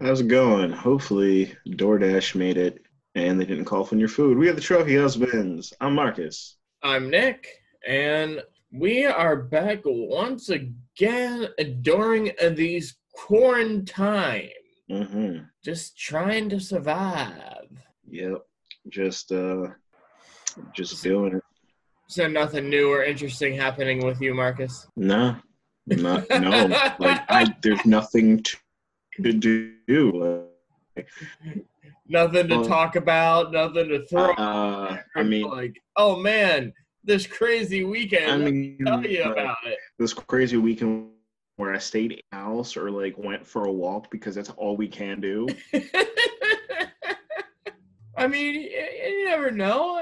How's it going? Hopefully, DoorDash made it and they didn't call for your food. We are the Trophy Husbands. I'm Marcus. I'm Nick, and we are back once again during these quarantine. Mm-hmm. Just trying to survive. Yep. Just uh, just doing it. So nothing new or interesting happening with you, Marcus. No, not no. like I, there's nothing to to do. Like, nothing to Well, talk about, nothing to throw. uh, I mean, like, oh man, this crazy weekend. I mean, tell you like, about it. this crazy weekend where I stayed in the house or like went for a walk because that's all we can do. I mean, you, you never know.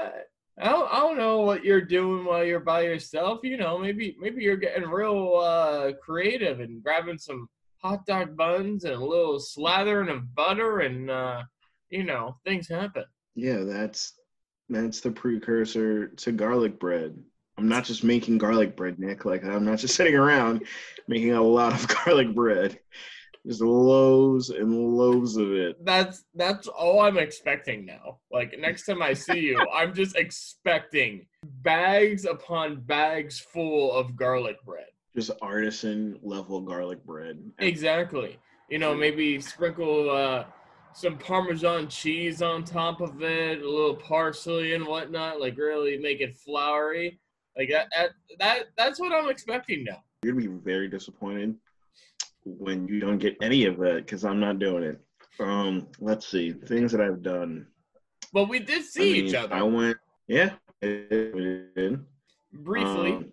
I don't, I don't know what you're doing while you're by yourself. You know, maybe maybe you're getting real uh, creative and grabbing some hot dog buns and a little slathering of butter, and uh, you know, things happen. Yeah, that's that's the precursor to garlic bread. I'm not just making garlic bread, Nick. Like I'm not just sitting around making a lot of garlic bread. There's loaves and loaves of it. That's that's all I'm expecting now. Like next time I see you, I'm just expecting bags upon bags full of garlic bread. Just artisan level garlic bread. Exactly. You know, maybe sprinkle uh, some Parmesan cheese on top of it, a little parsley and whatnot. Like really make it floury. Like that. That, that that's what I'm expecting now. You're gonna be very disappointed when you don't get any of that because I'm not doing it. Um, let's see things that I've done. But we did I see each other I went, yeah, briefly. Um,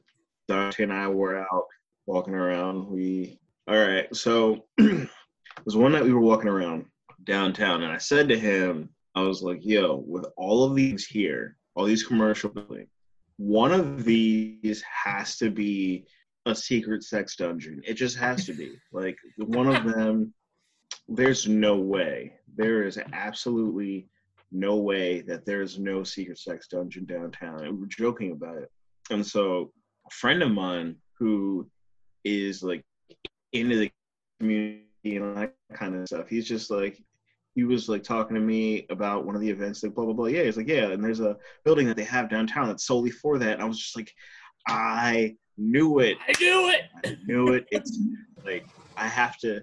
Dante and I were out walking around. We all right. So it was one night we were walking around downtown, and I said to him, I was like, "Yo, with all of these here, all these commercial buildings, one of these has to be a secret sex dungeon. It just has to be. Like one of them. There's no way. There is absolutely no way that there's no secret sex dungeon downtown. And we're joking about it. And so friend of mine who is like into the community and that kind of stuff, he's just like he was like talking to me about one of the events, like blah blah blah. Yeah, he's like, yeah, and there's a building that they have downtown that's solely for that. And I was just like, I knew it. I knew it. I knew it. It's like I have to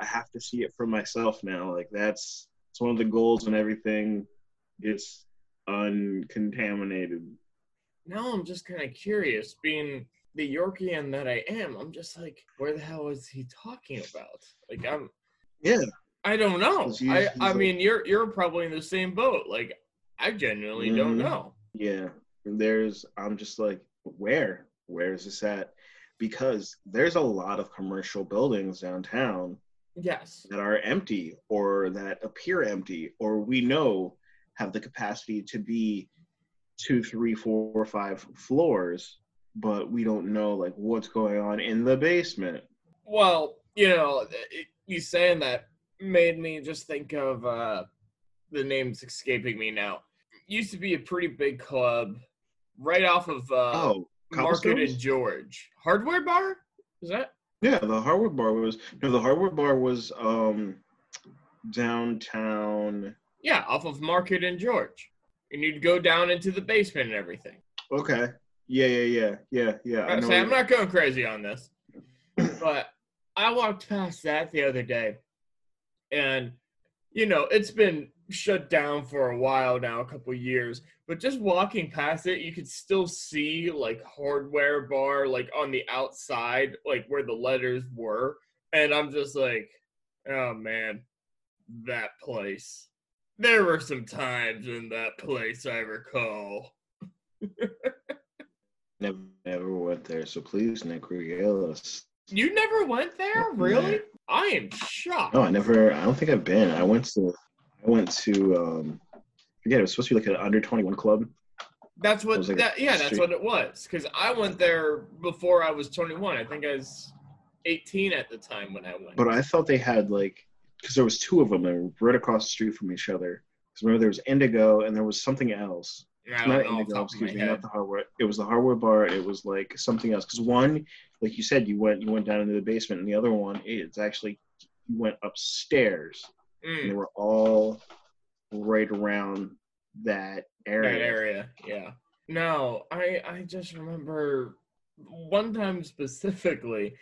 I have to see it for myself now. Like that's it's one of the goals and everything. It's uncontaminated. Now I'm just kind of curious, being the Yorkian that I am. I'm just like, where the hell is he talking about? Like, I'm, Yeah. I don't know. he's- I, he's I like- mean, you're you're probably in the same boat. Like, I genuinely don't Mhm. know. Yeah. There's I'm just like, where? Where is this at? Because there's a lot of commercial buildings downtown Yes. that are empty or that appear empty or we know have the capacity to be two, three, four, five floors, but we don't know like what's going on in the basement. Well, you know, it- you saying that made me just think of uh the name's escaping me now. Used to be a pretty big club right off of uh oh, Market and George. Hardware bar? Is that? Yeah, the hardware bar was no, the hardware bar was um downtown. Yeah, off of Market and George. And you'd go down into the basement and everything. Okay. Yeah, yeah, yeah, yeah, yeah. I I say, I'm not going crazy on this, but I walked past that the other day, and you know it's been shut down for a while now, a couple years. But just walking past it, you could still see like hardware bar, like on the outside, like where the letters were, and I'm just like, oh man, that place. There were some times in that place I recall. never never went there, so please Nick regale us. You never went there, really? I am shocked. No, I never. I don't think I've been. I went to. I went to. um Forget it was supposed to be like an under twenty one club. That's what. like that, yeah, that's what it was. Because I went there before I was 21. I think I was 18 at the time when I went. But I thought they had like because there was two of them that were right across the street from each other. Because remember there was Indigo and there was something else. I not don't know off the Indigo, excuse me, head. not the hardware. It was the hardware bar. It was like something else. Because one, like you said, you went you went down into the basement, and the other one, it's actually you went upstairs Mm, and they were all right around that area. that area, yeah. No, I I just remember one time specifically,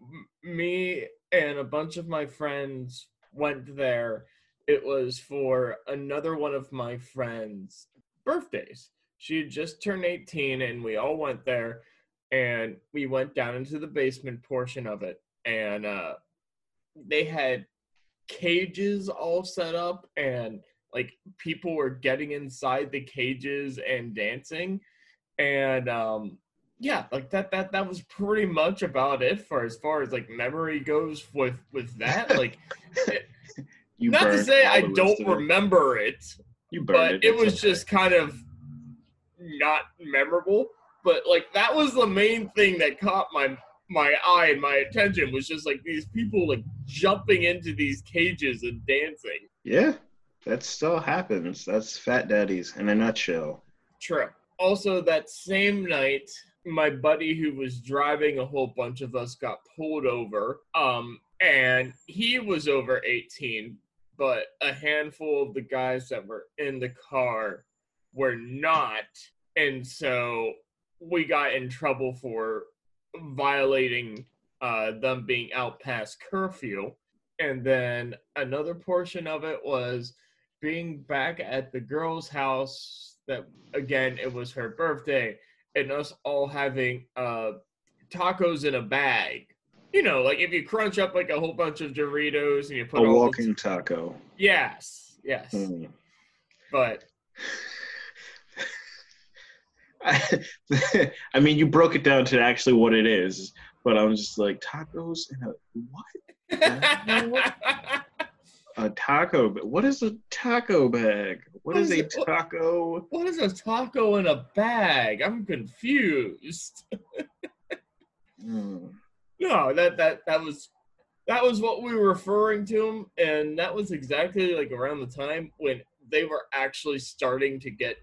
m- me and a bunch of my friends went there. It was for another one of my friends' birthdays. She had just turned 18 and we all went there and we went down into the basement portion of it and uh they had cages all set up and like people were getting inside the cages and dancing and um yeah like that that that was pretty much about it for as far as like memory goes with with that like You not to say i don't it. remember it You burned but it. it was okay. just kind of not memorable but like that was the main thing that caught my my eye and my attention was just like these people like jumping into these cages and dancing yeah. That still happens. That's fat daddies in a nutshell. True. Also, that same night, my buddy who was driving a whole bunch of us got pulled over. Um, and he was over 18, but a handful of the guys that were in the car were not. And so we got in trouble for violating uh, them being out past curfew. And then another portion of it was being back at the girl's house that again it was her birthday and us all having uh tacos in a bag you know like if you crunch up like a whole bunch of doritos and you put A walking taco. yes yes Hmm. but I, I mean, you broke it down to actually what it is, but I'm just like tacos and a what? A taco? What is a taco bag? What What is is a it? What- taco? what is a taco in a bag i'm confused Hmm. No, that that that was that was what we were referring to him, and that was exactly like around the time when they were actually starting to get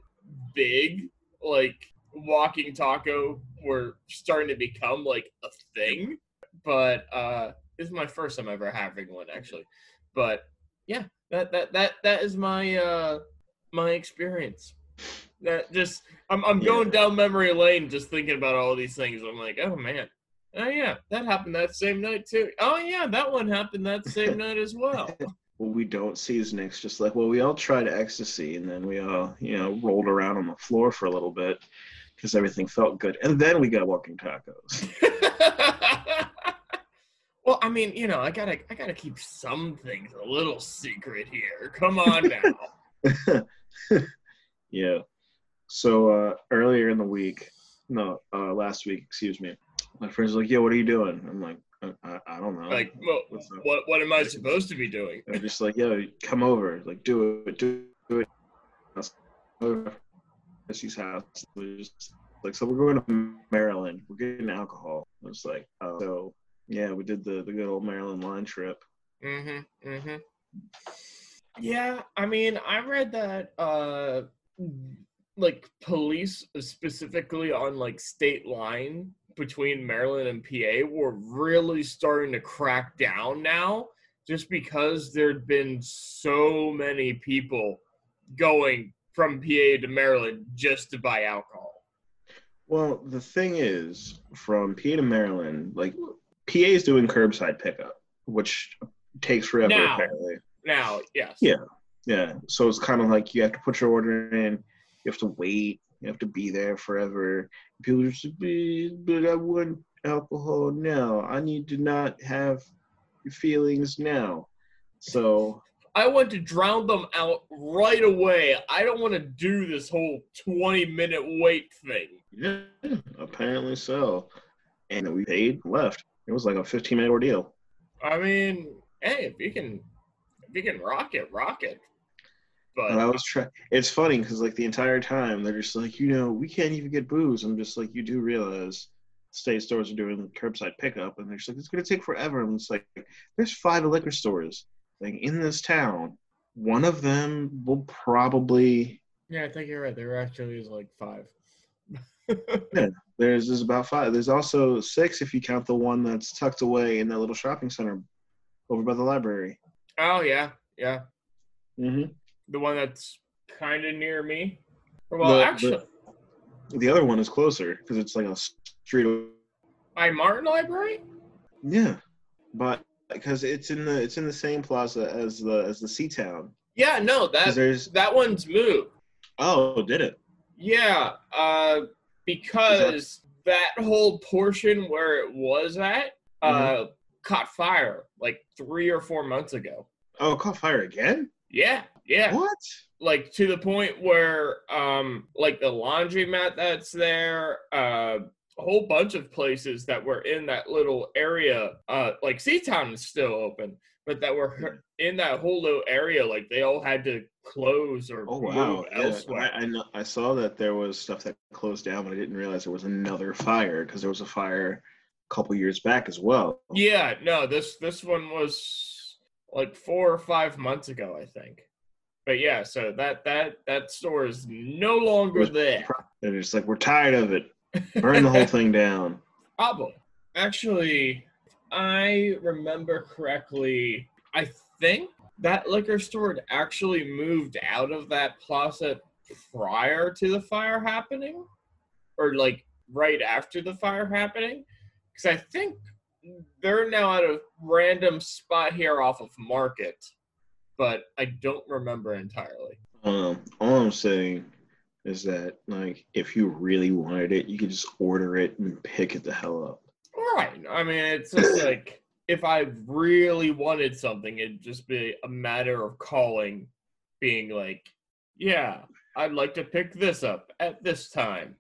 big. Like walking taco were starting to become like a thing. But uh this is my first time ever having one actually. But yeah, that that that that is my uh my experience. That just I'm I'm Yeah. going down memory lane just thinking about all these things. I'm like, oh man. Oh yeah, that happened that same night too. Oh yeah, that one happened that same night as well. What we don't see is Nick's just like, well, we all tried ecstasy and then we all, you know, rolled around on the floor for a little bit because everything felt good. And then we got walking tacos. well, I mean, you know, I gotta I gotta keep some things a little secret here. Come on now. yeah. So uh, earlier in the week, no, uh, last week, excuse me, my friends like, "Yo, what are you doing?" I'm like, "I, I, I don't know." like, well, what what am I supposed to be doing? They're just like, "Yo, come over, like, do it, do it." I was over at Jesse's house. We're just like, so we're going to Maryland. We're getting alcohol. I was like, oh, so yeah, we did the the good old Maryland line trip. Mm-hmm. Mm-hmm. Yeah, I mean, I read that uh like police specifically on like state line between Maryland and PA were really starting to crack down now just because there'd been so many people going from PA to Maryland just to buy alcohol. Well, the thing is, from PA to Maryland, like PA is doing curbside pickup, which takes forever Now. apparently. Now, yes. Yeah. Yeah. So it's kind of like you have to put your order in, you have to wait, you have to be there forever. People just be, but I want alcohol now. I need to not have feelings now. So I want to drown them out right away. I don't want to do this whole 20 minute wait thing. yeah, apparently so. And we paid, left. It was like a 15 minute ordeal. I mean, hey, if you can, if you can rock it, rock it. And I was trying. It's funny because like the entire time they're just like, you know, we can't even get booze. I'm just like, you do realize state stores are doing curbside pickup, and they're just like, it's gonna take forever. And it's like, there's five liquor stores like in this town. One of them will probably yeah, I think you're right. There actually is like five. yeah, there's there's about five. There's also six if you count the one that's tucked away in that little shopping center over by the library. oh yeah, Yeah, hmm the one that's kind of near me. Well, The- the- actually, The other one is closer because it's like a street. by Martin Library. Yeah, but because it's in the it's in the same plaza as the as the Sea Town. Yeah, no, that there's that one's moved. oh, did it? Yeah, uh, because that whole portion where it was at uh, caught fire like three or four months ago. Oh, it caught fire again? Yeah, yeah. What? Like to the point where, um, like the laundromat that's there, uh, a whole bunch of places that were in that little area, uh, like Seatown is still open, but that were in that whole little area, like they all had to close or Oh wow! Yeah, elsewhere. I, I know. I saw that there was stuff that closed down, but I didn't realize there was another fire because there was a fire a couple years back as well. Yeah, no, this this one was like four or five months ago, I think. But yeah, so that that that store is no longer there. They're just like, we're tired of it. Burn the whole thing down. Problem. Actually, I remember correctly. I think that liquor store had actually moved out of that plaza prior to the fire happening, or like right after the fire happening. Because I think they're now at a random spot here off of Market, but I don't remember entirely. Um, all I'm saying is that, like, if you really wanted it, you could just order it and pick it the hell up. Right. I mean, it's just like if I really wanted something, it'd just be a matter of calling, being like, yeah, I'd like to pick this up at this time.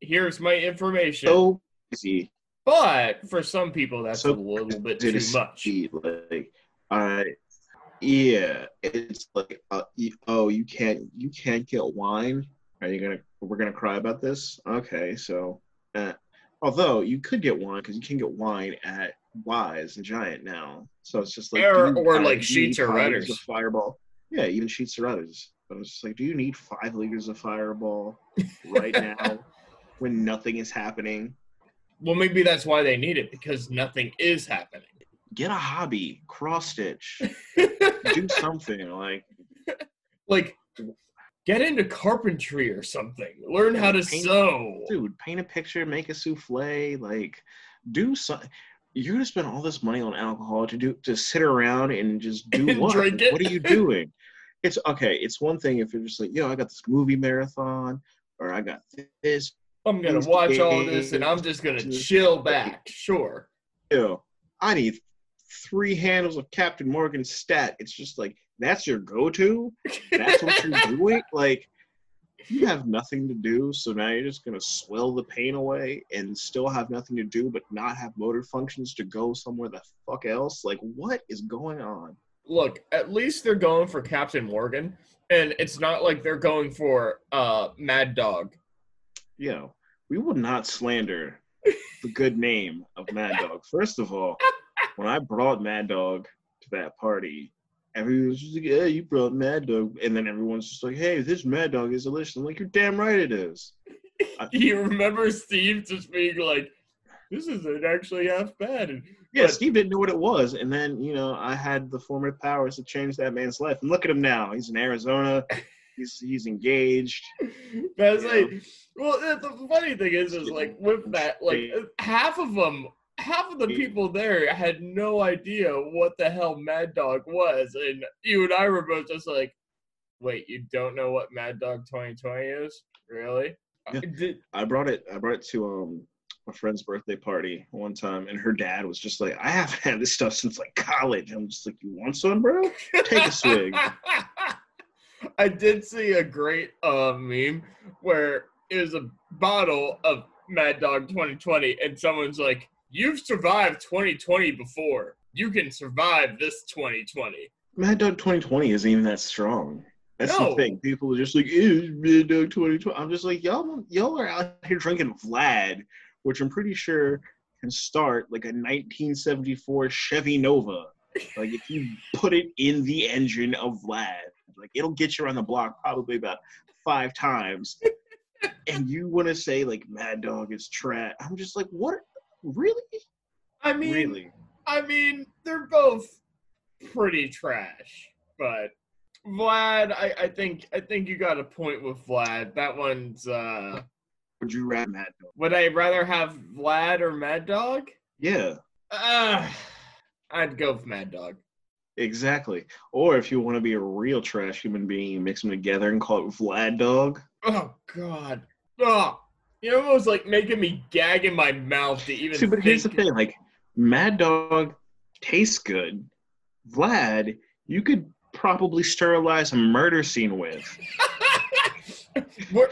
Here's my information. So easy. but for some people, that's So a little bit It too much. Like, I, yeah, it's like, uh, oh, you can't, you can't get wine. Are you gonna? We're gonna cry about this? Okay, so, uh, although you could get wine because you can get wine at Weis and Giant now, so it's just like, Or- or like do you need Sheetz or of Fireball. Yeah, even Sheetz or others. But it's just like, do you need five liters of Fireball right now when nothing is happening? Well, maybe that's why they need it because nothing is happening. Get a hobby, cross stitch, do something like like, get into carpentry or something. Learn how to Paint- sew. dude, paint a picture, make a souffle, like do something. You're gonna spend all this money on alcohol to do to sit around and just do And what? What are you doing? It's okay. It's one thing if you're just like, yo, I got this movie marathon, or I got this. I'm gonna watch all this and I'm just gonna to- chill back. Sure. Yo, I need three handles of Captain Morgan stat. It's just like that's your go-to. That's what you're doing. Like you have nothing to do, so now you're just gonna swell the pain away and still have nothing to do, but not have motor functions to go somewhere the fuck else. Like what is going on? Look, at least they're going for Captain Morgan, and it's not like they're going for uh Mad Dog. Yo, we will not slander the good name of Mad Dog. First of all, when I brought Mad Dog to that party, everyone was just like, "Yeah, you brought Mad Dog," and then everyone's just like, "Hey, this Mad Dog is delicious." I'm like, "You're damn right it is." You remember Steve just being like, "This isn't actually half bad." And Yeah, But- Steve didn't know what it was, and then you know I had the formative powers to change that man's life. And look at him now; he's in Arizona. He's he's engaged. that's like, well, the the funny thing is, is like with that, like half of them, half of the people there had no idea what the hell Mad Dog was, and you and I were both just like, "Wait, you don't know what Mad Dog 2020 is? Really?" Yeah. Did- I brought it. I brought it to um a friend's birthday party one time, and her dad was just like, "I haven't had this stuff since like college." I'm just like, "You want some, bro? Take a swig." I did see a great uh, meme where it was a bottle of Mad Dog 2020, and someone's like, "You've survived 2020 before. You can survive this 2020." Mad Dog 2020 isn't even that strong. That's No. the thing. People are just like, "Ew, Mad Dog 2020." I'm just like, y'all, y'all are out here drinking Vlad, which I'm pretty sure can start like a 1974 Chevy Nova. Like if you put it in the engine of Vlad, like it'll get you around the block probably about five times. and you want to say like Mad Dog is trash? I'm just like, what? Really? I mean, really? I mean, they're both pretty trash. But Vlad, I, I think I think you got a point with Vlad. That one's uh Would you rather Mad Dog? would I rather have Vlad or Mad Dog? Yeah, Uh I'd go with Mad Dog. exactly. Or if you want to be a real trash human being, you mix them together and call it Vlad Dog. Oh god. Oh you're almost like making me gag in my mouth to even See, but here's the thing: like Mad Dog tastes good. Vlad, you could probably sterilize a murder scene with. We're,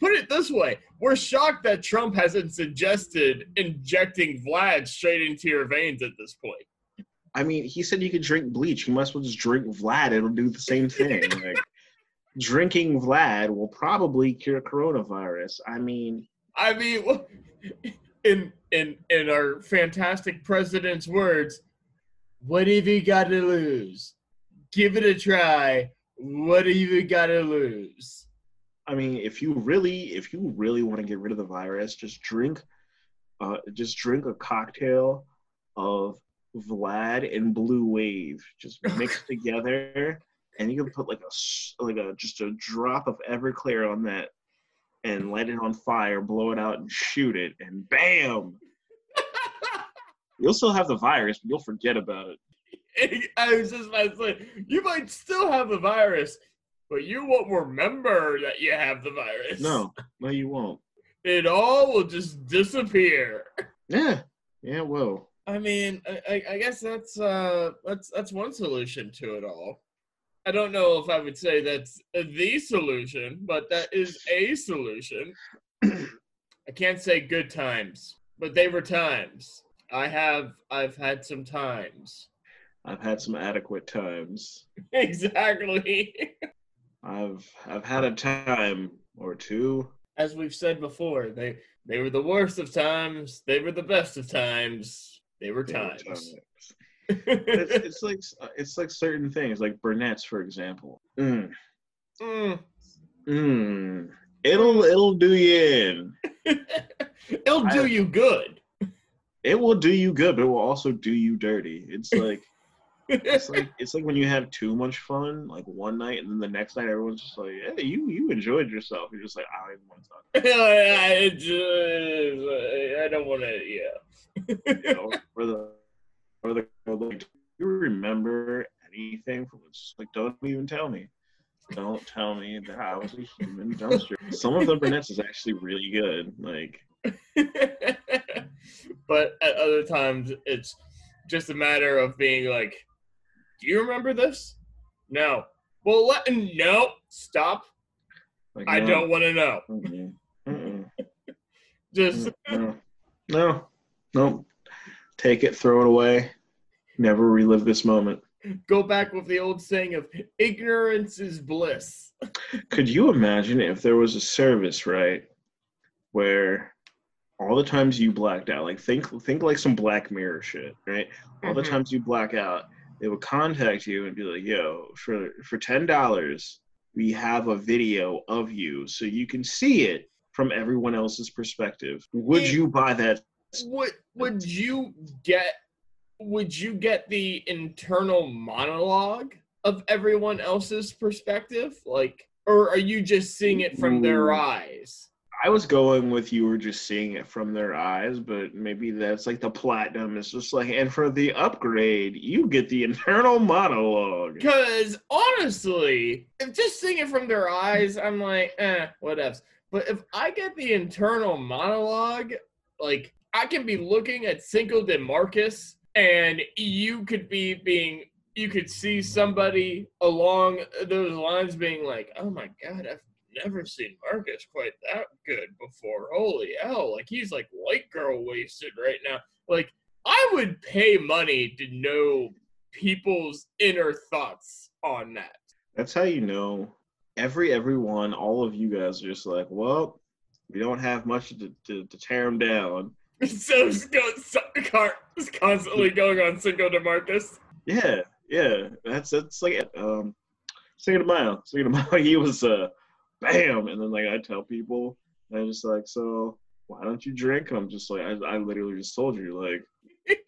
put it this way: we're shocked that Trump hasn't suggested injecting Vlad straight into your veins at this point. I mean, he said you could drink bleach. You might as well just drink Vlad. It'll do the same thing. like drinking Vlad will probably cure coronavirus. I mean, I mean, in in in our fantastic president's words, what have you got to lose? Give it a try. What have you got to lose? I mean, if you really, if you really want to get rid of the virus, just drink, uh, just drink a cocktail of Vlad and Blue Wave, just mixed together, and you can put like a like a just a drop of Everclear on that, and light it on fire, blow it out, and shoot it, and bam, you'll still have the virus, but you'll forget about it. I was just about to say, you might still have the virus, but you won't remember that you have the virus. No, no, you won't. It all will just disappear. Yeah, yeah, well, I mean, I, I- I guess that's uh that's that's one solution to it all. I don't know if I would say that's the solution, but that is a solution. I can't say good times, but they were times. I have I've had some times. I've had some adequate times. exactly. I've I've had a time or two. As we've said before, they they were the worst of times, they were the best of times. They were There were times. It's, it's like it's like certain things, like Burnett's, for example. Mm, Mm. mm. It'll it'll do you in. It'll do I- you good. It will do you good, but it will also do you dirty. It's like it's like it's like when you have too much fun, like one night, and then the next night everyone's just like, "Hey, you you enjoyed yourself." You're just like, "I don't want to talk." I, just, I don't want to. Yeah. You know, or the or like, do you remember anything from it's like don't even tell me. Don't tell me that I was a human dumpster. Some of the Burnett's is actually really good. Like but at other times, it's just a matter of being like, "Do you remember this?" No. Well, let no stop. like I no, don't want to know. mm-mm, mm-mm, Just mm, no, no, no. Take it, throw it away. Never relive this moment. go back with the old saying of "ignorance is bliss." Could you imagine if there was a service, right, where all the times you blacked out, like think think like some Black Mirror shit, right? All the Mhm. times you black out, they would contact you and be like, "Yo, for for ten dollars, we have a video of you, so you can see it from everyone else's perspective. Would you buy that?" Would would you get would you get the internal monologue of everyone else's perspective like or are you just seeing it from their eyes I was going with you were just seeing it from their eyes, but maybe that's like the platinum. It's just like, and for the upgrade, you get the internal monologue. because honestly if just seeing it from their eyes i'm like eh whatevs but if i get the internal monologue like i can be looking at cinco de marcus and you could be being you could see somebody along those lines being like oh my god i've never seen marcus quite that good before holy hell like he's like white girl wasted right now like i would pay money to know people's inner thoughts on that. That's how you know. Every everyone, all of you guys are just like, well, we don't have much to, to, to tear them down. So it's go- so- car is constantly going on Cinco de Marcus. Yeah, yeah. That's that's like um, Cinco de Mayo. Cinco de Mayo. He was uh, bam, and then like I tell people, and I'm just like, so why don't you drink? And I'm just like, I, I literally just told you, like,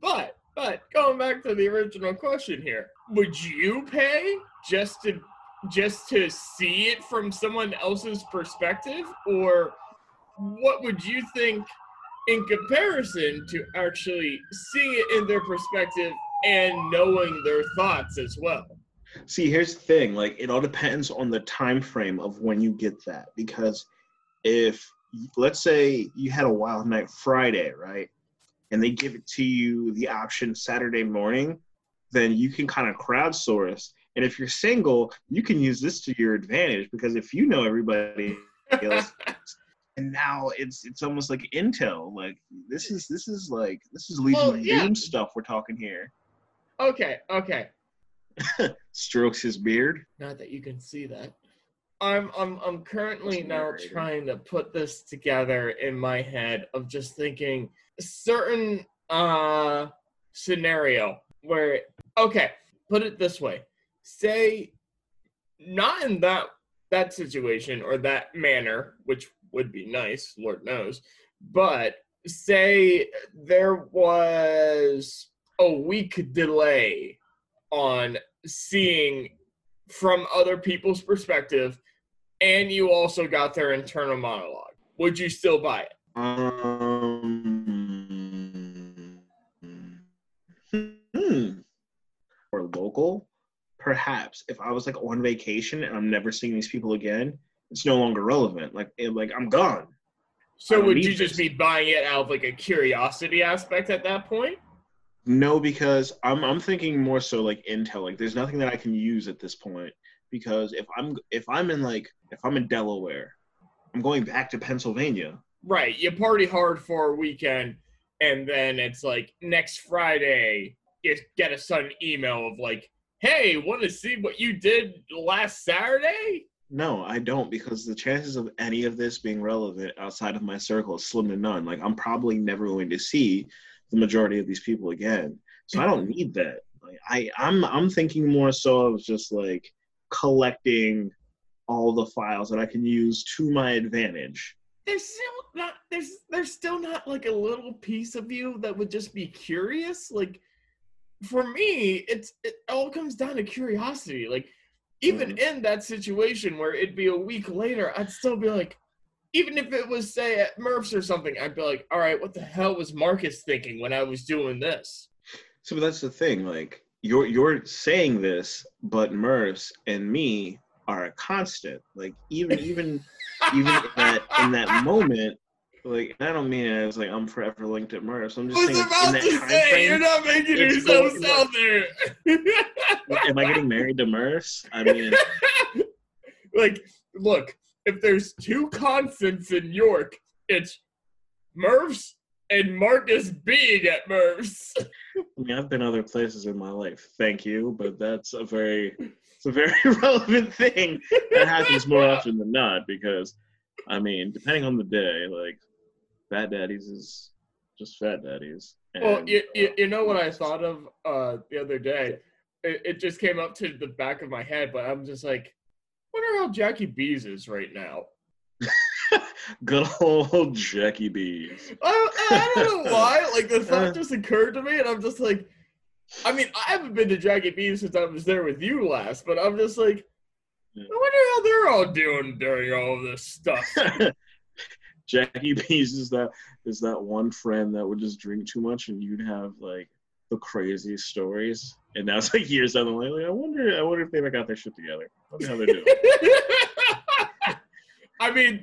But But going back to the original question here, would you pay just to just to see it from someone else's perspective or what would you think in comparison to actually seeing it in their perspective and knowing their thoughts as well? See, here's the thing. Like, it all depends on the time frame of when you get that. Because if, let's say, you had a Wild Night Friday, right, and they give it to you the option Saturday morning, then you can kind of crowdsource. And if you're single, you can use this to your advantage because if you know everybody else, and now it's it's almost like intel. Like this is this is like this is Legion Well, yeah. Doom stuff we're talking here. Okay, okay. Strokes his beard. Not that you can see that. I'm I'm I'm currently now trying to put this together in my head of just thinking certain uh scenario where okay, put it this way. Say not in that that situation or that manner, which would be nice, Lord knows, but say there was a week delay on seeing from other people's perspective and you also got their internal monologue would you still buy it Um, hmm. Or local, perhaps. If I was like on vacation and I'm never seeing these people again, it's no longer relevant. Like, it, like I'm gone. So would you just this. be buying it out of like a curiosity aspect at that point No, because I'm I'm thinking more so like intel. Like, there's nothing that I can use at this point. Because if I'm if I'm in like if I'm in Delaware, I'm going back to Pennsylvania. right you party hard for a weekend and then it's like next friday you get a sudden email of like hey want to see what you did last saturday No, I don't because the chances of any of this being relevant outside of my circle is slim to none. Like I'm probably never going to see the majority of these people again. So I don't need that. Like I I'm I'm thinking more so of just like collecting all the files that I can use to my advantage. there's still not there's there's still not like a little piece of you that would just be curious like for me it's it all comes down to curiosity like even mm-hmm. in that situation where it'd be a week later i'd still be like even if it was say at murph's or something i'd be like all right what the hell was marcus thinking when i was doing this So that's the thing. Like you're you're saying this, but Mervs and me are a constant. Like even even even in that in that moment, like I don't mean it as like I'm forever linked at Mervs. I'm I just was saying in about that to time say frame. you're not making yourself going- out there Am I getting married to Mervs? I mean, like, look, if there's two constants in York, it's Mervs and Marcus being at Mervs. I mean, I've been other places in my life. Thank you, but that's a very it's a very relevant thing that happens more often than not because, I mean, depending on the day, like fat daddies is just fat daddies. Well, you, you, uh, you know what I thought of uh, the other day? It, it just came up to the back of my head, but I'm just like, wonder how Jackie Bees is right now. good old Jackie Bees. I, I don't know why. Like the Uh. thought just occurred to me, and I'm just like, I mean, I haven't been to Jackie Bees since I was there with you last, but I'm just like, I wonder how they're all doing during all of this stuff. Jackie Bees is that is that one friend that would just drink too much and you'd have like the craziest stories. And now it's like years down the line, like I wonder I wonder if they ever got their shit together. I wonder how they do. I mean,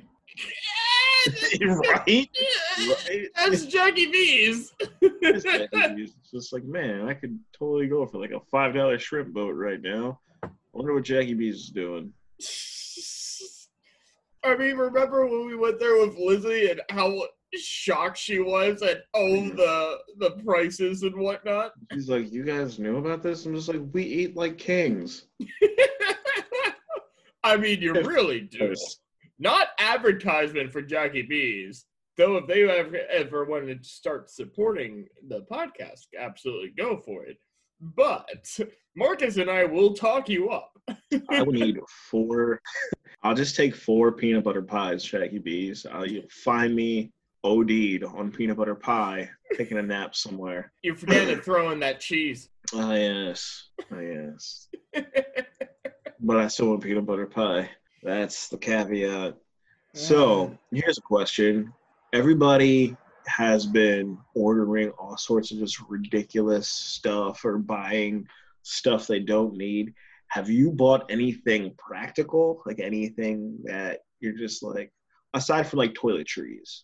right? Right? that's Jackie Bees. It's Jackie Bees. It's just like, man, I could totally go for like a five dollar shrimp boat right now. I wonder what Jackie Bees is doing. I mean, remember when we went there with Lizzie and how shocked she was at all the the prices and whatnot? He's like, You guys knew about this? I'm just like, we eat like kings. I mean, you really do. Not advertisement for Jackie Bees, though. If they ever ever wanted to start supporting the podcast, absolutely go for it. But Marcus and I will talk you up. I would need four. I'll just take four peanut butter pies, Jackie Bees. Uh, you'll find me OD'd on peanut butter pie, taking a nap somewhere. You forget to throw in that cheese. Ah, yes. Ah, yes. but I still want peanut butter pie. That's the caveat. So here's a question. Everybody has been ordering all sorts of just ridiculous stuff or buying stuff they don't need. Have you bought anything practical? Like anything that you're just like, aside from like toiletries,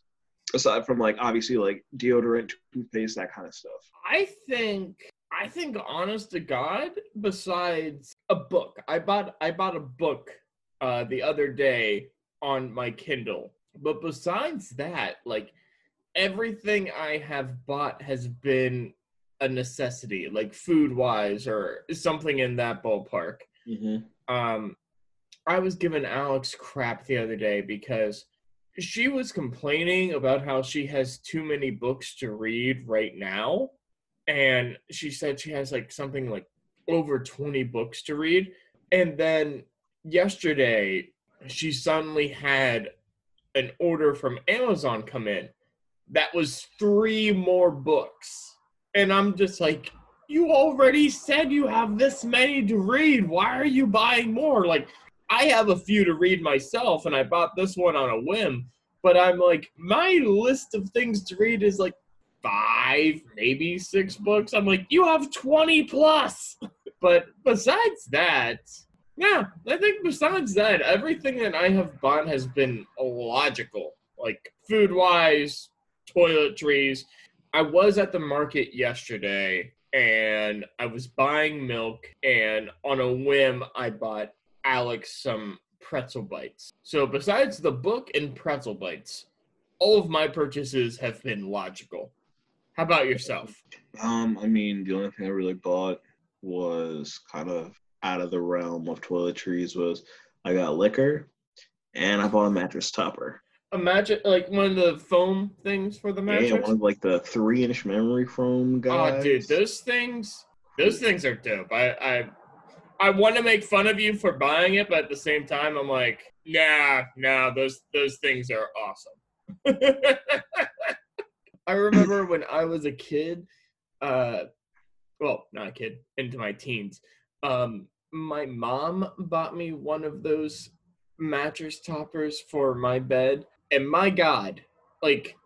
aside from like obviously like deodorant, toothpaste, that kind of stuff? I think I think honest to God, besides a book, I bought I bought a book uh the other day on my Kindle. But besides that, like everything I have bought has been a necessity, like food wise or something in that ballpark. Mm-hmm. Um, I was giving Alex crap the other day because she was complaining about how she has too many books to read right now. And she said she has like something like over 20 books to read. And then yesterday, she suddenly had an order from Amazon come in that was three more books. And I'm just like, you already said you have this many to read. Why are you buying more? Like, I have a few to read myself, and I bought this one on a whim. But I'm like, my list of things to read is like five, maybe six books. I'm like, you have 20 plus. But besides that, yeah, I think besides that, everything that I have bought has been logical, like food wise, toiletries. I was at the market yesterday and I was buying milk, and on a whim, I bought Alex some pretzel bites. So, besides the book and pretzel bites, all of my purchases have been logical. How about yourself? Um, I mean, the only thing I really bought was kind of out of the realm of toiletries. Was I got liquor, and I bought a mattress topper. Imagine like one of the foam things for the mattress. Yeah, one of like the three-inch memory foam guys. Oh, dude, those things, those things are dope. I, I, I want to make fun of you for buying it, but at the same time, I'm like, nah, nah, those those things are awesome. I remember when I was a kid, uh, well, not a kid, into my teens. Um, my mom bought me one of those mattress toppers for my bed, and my God, like,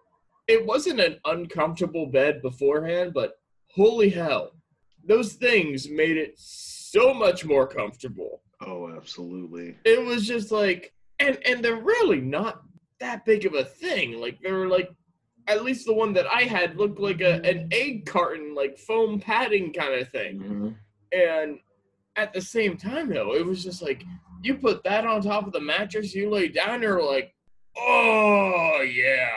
it wasn't an uncomfortable bed beforehand, but holy hell, those things made it so much more comfortable. Oh, absolutely. It was just like, and and they're really not that big of a thing. Like they were like, at least the one that I had looked like a an egg carton, like foam padding kind of thing. Mm-hmm. And at the same time, though, it was just like you put that on top of the mattress, you lay down, you're like, oh yeah,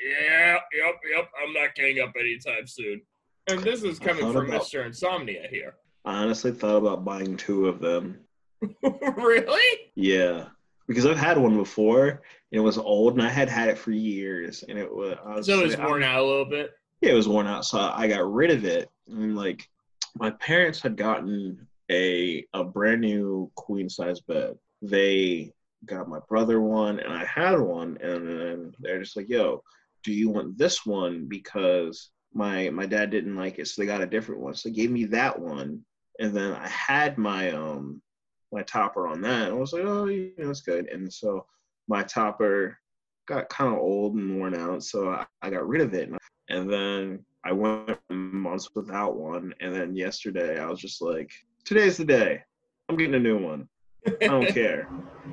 yeah, yep, yep. I'm not getting up anytime soon. And this is coming from about- Mr. Insomnia here. I honestly thought about buying two of them. really? Yeah, because I've had one before. And it was old, and I had had it for years, and it was. Was So it's I- worn out a little bit. Yeah, it was worn out, so I got rid of it. And like, my parents had gotten a a brand new queen size bed. They got my brother one, and I had one, and then they're just like, "Yo, do you want this one?" Because my my dad didn't like it, so they got a different one. So they gave me that one, and then I had my um my topper on that. I was like, "Oh, you know, it's good." And so my topper got kind of old and worn out, so I, I got rid of it. And then I went months without one. And then yesterday, I was just like, today's the day. I'm getting a new one. I don't care.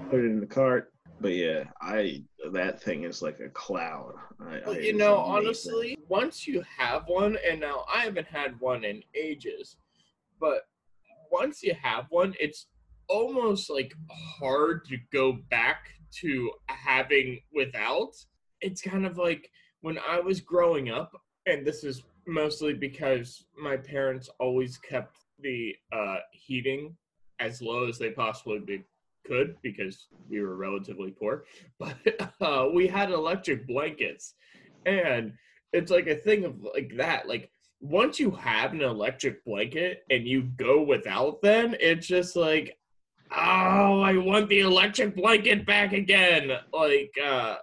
Put it in the cart. But yeah, I that thing is like a cloud. I, Well, I- you know, honestly, once you have one, and now I haven't had one in ages, but once you have one, it's almost like hard to go back to having without. It's kind of like when I was growing up, and this is mostly because my parents always kept the uh, heating as low as they possibly be, could because we were relatively poor. But uh, we had electric blankets. And it's like a thing of like that. Like once you have an electric blanket and you go without them it's just like oh i want the electric blanket back again. Like uh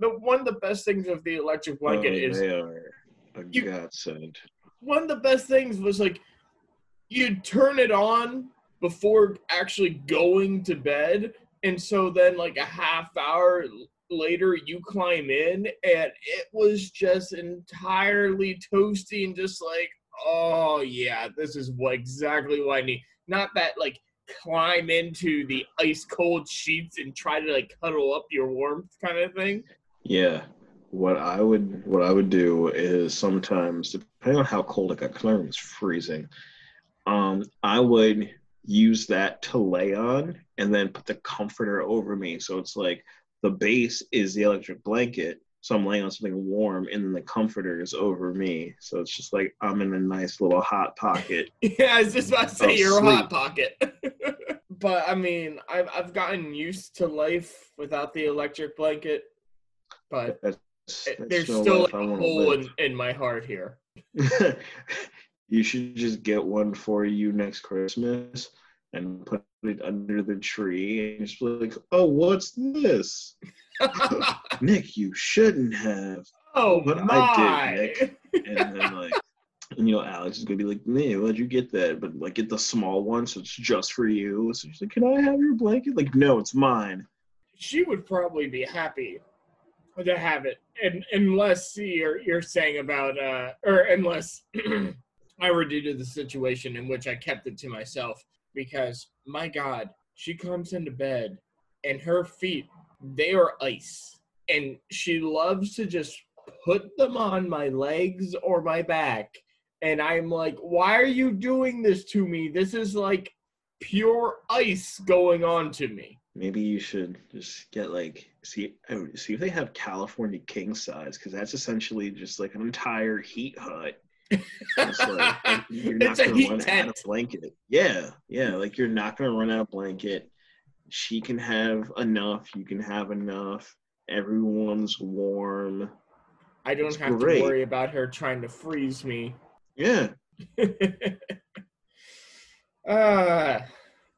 the one of the best things of the electric blanket Oh, is they are a You- godsend. one of the best things was like you'd turn it on before actually going to bed and so then like a half hour later you climb in and it was just entirely toasty and just like oh yeah this is what exactly what i need not that like climb into the ice cold sheets and try to like cuddle up your warmth kind of thing Yeah. What I would what I would do is sometimes depending on how cold it got, room is freezing. Um, I would use that to lay on and then put the comforter over me. So it's like the base is the electric blanket. So I'm laying on something warm and then the comforter is over me. So it's just like I'm in a nice little hot pocket. Yeah, I was just about to say you're a hot pocket. but I mean, I've I've gotten used to life without the electric blanket, but That's, it- that's there's still like a hole in, in my heart here. you should just get one for you next Christmas and put it under the tree and just be like, oh, what's this? Nick, you shouldn't have. oh But my! I did, And then like and you know, Alex is gonna be like, man, why'd you get that? But like get the small one, so it's just for you. So she's like, Can I have your blanket? Like, no, it's mine. she would probably be happy to have it, and unless you're you're saying about uh, or unless I were due to the situation in which I kept it to myself, because my God, she comes into bed and her feet they are ice, and she loves to just put them on my legs or my back, and I'm like, why are you doing this to me? This is like pure ice going on to me. Maybe you should just get like see oh, see if they have California king size because that's essentially just like an entire heat hut. It's like you're not It's a gonna heat run out tent. of blanket. Yeah, yeah, like you're not gonna run out of blanket. She can have enough. You can have enough. Everyone's warm. I don't It's have great. to worry about her trying to freeze me. Yeah. uh,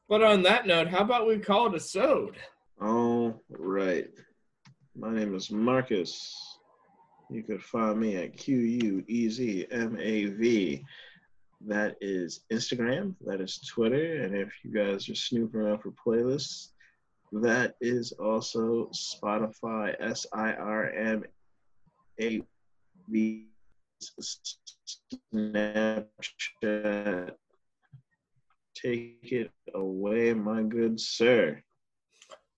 but on that note, how about we call it a sode? All right. My name is Marcus. You could find me at Q U E Z M A V. That is Instagram. That is Twitter. And if you guys are snooping around for playlists, that is also Spotify. S I R M A V. Snapchat. Take it away, my good sir.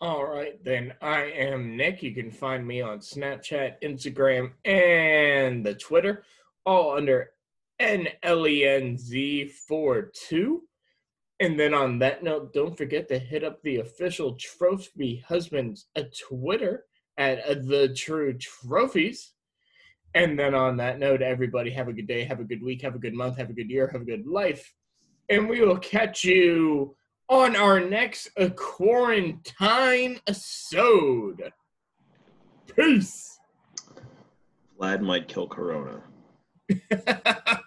All right, then I am Nick. You can find me on Snapchat, Instagram, and the Twitter, all under E NLENZ42. And then on that note, don't forget to hit up the official Trophy Husbands uh, Twitter at uh, the True Trophies. And then on that note, everybody have a good day, have a good week, have a good month, have a good year, have a good life. And we will catch you on our next uh, quarantine episode. Peace. Vlad might kill Corona.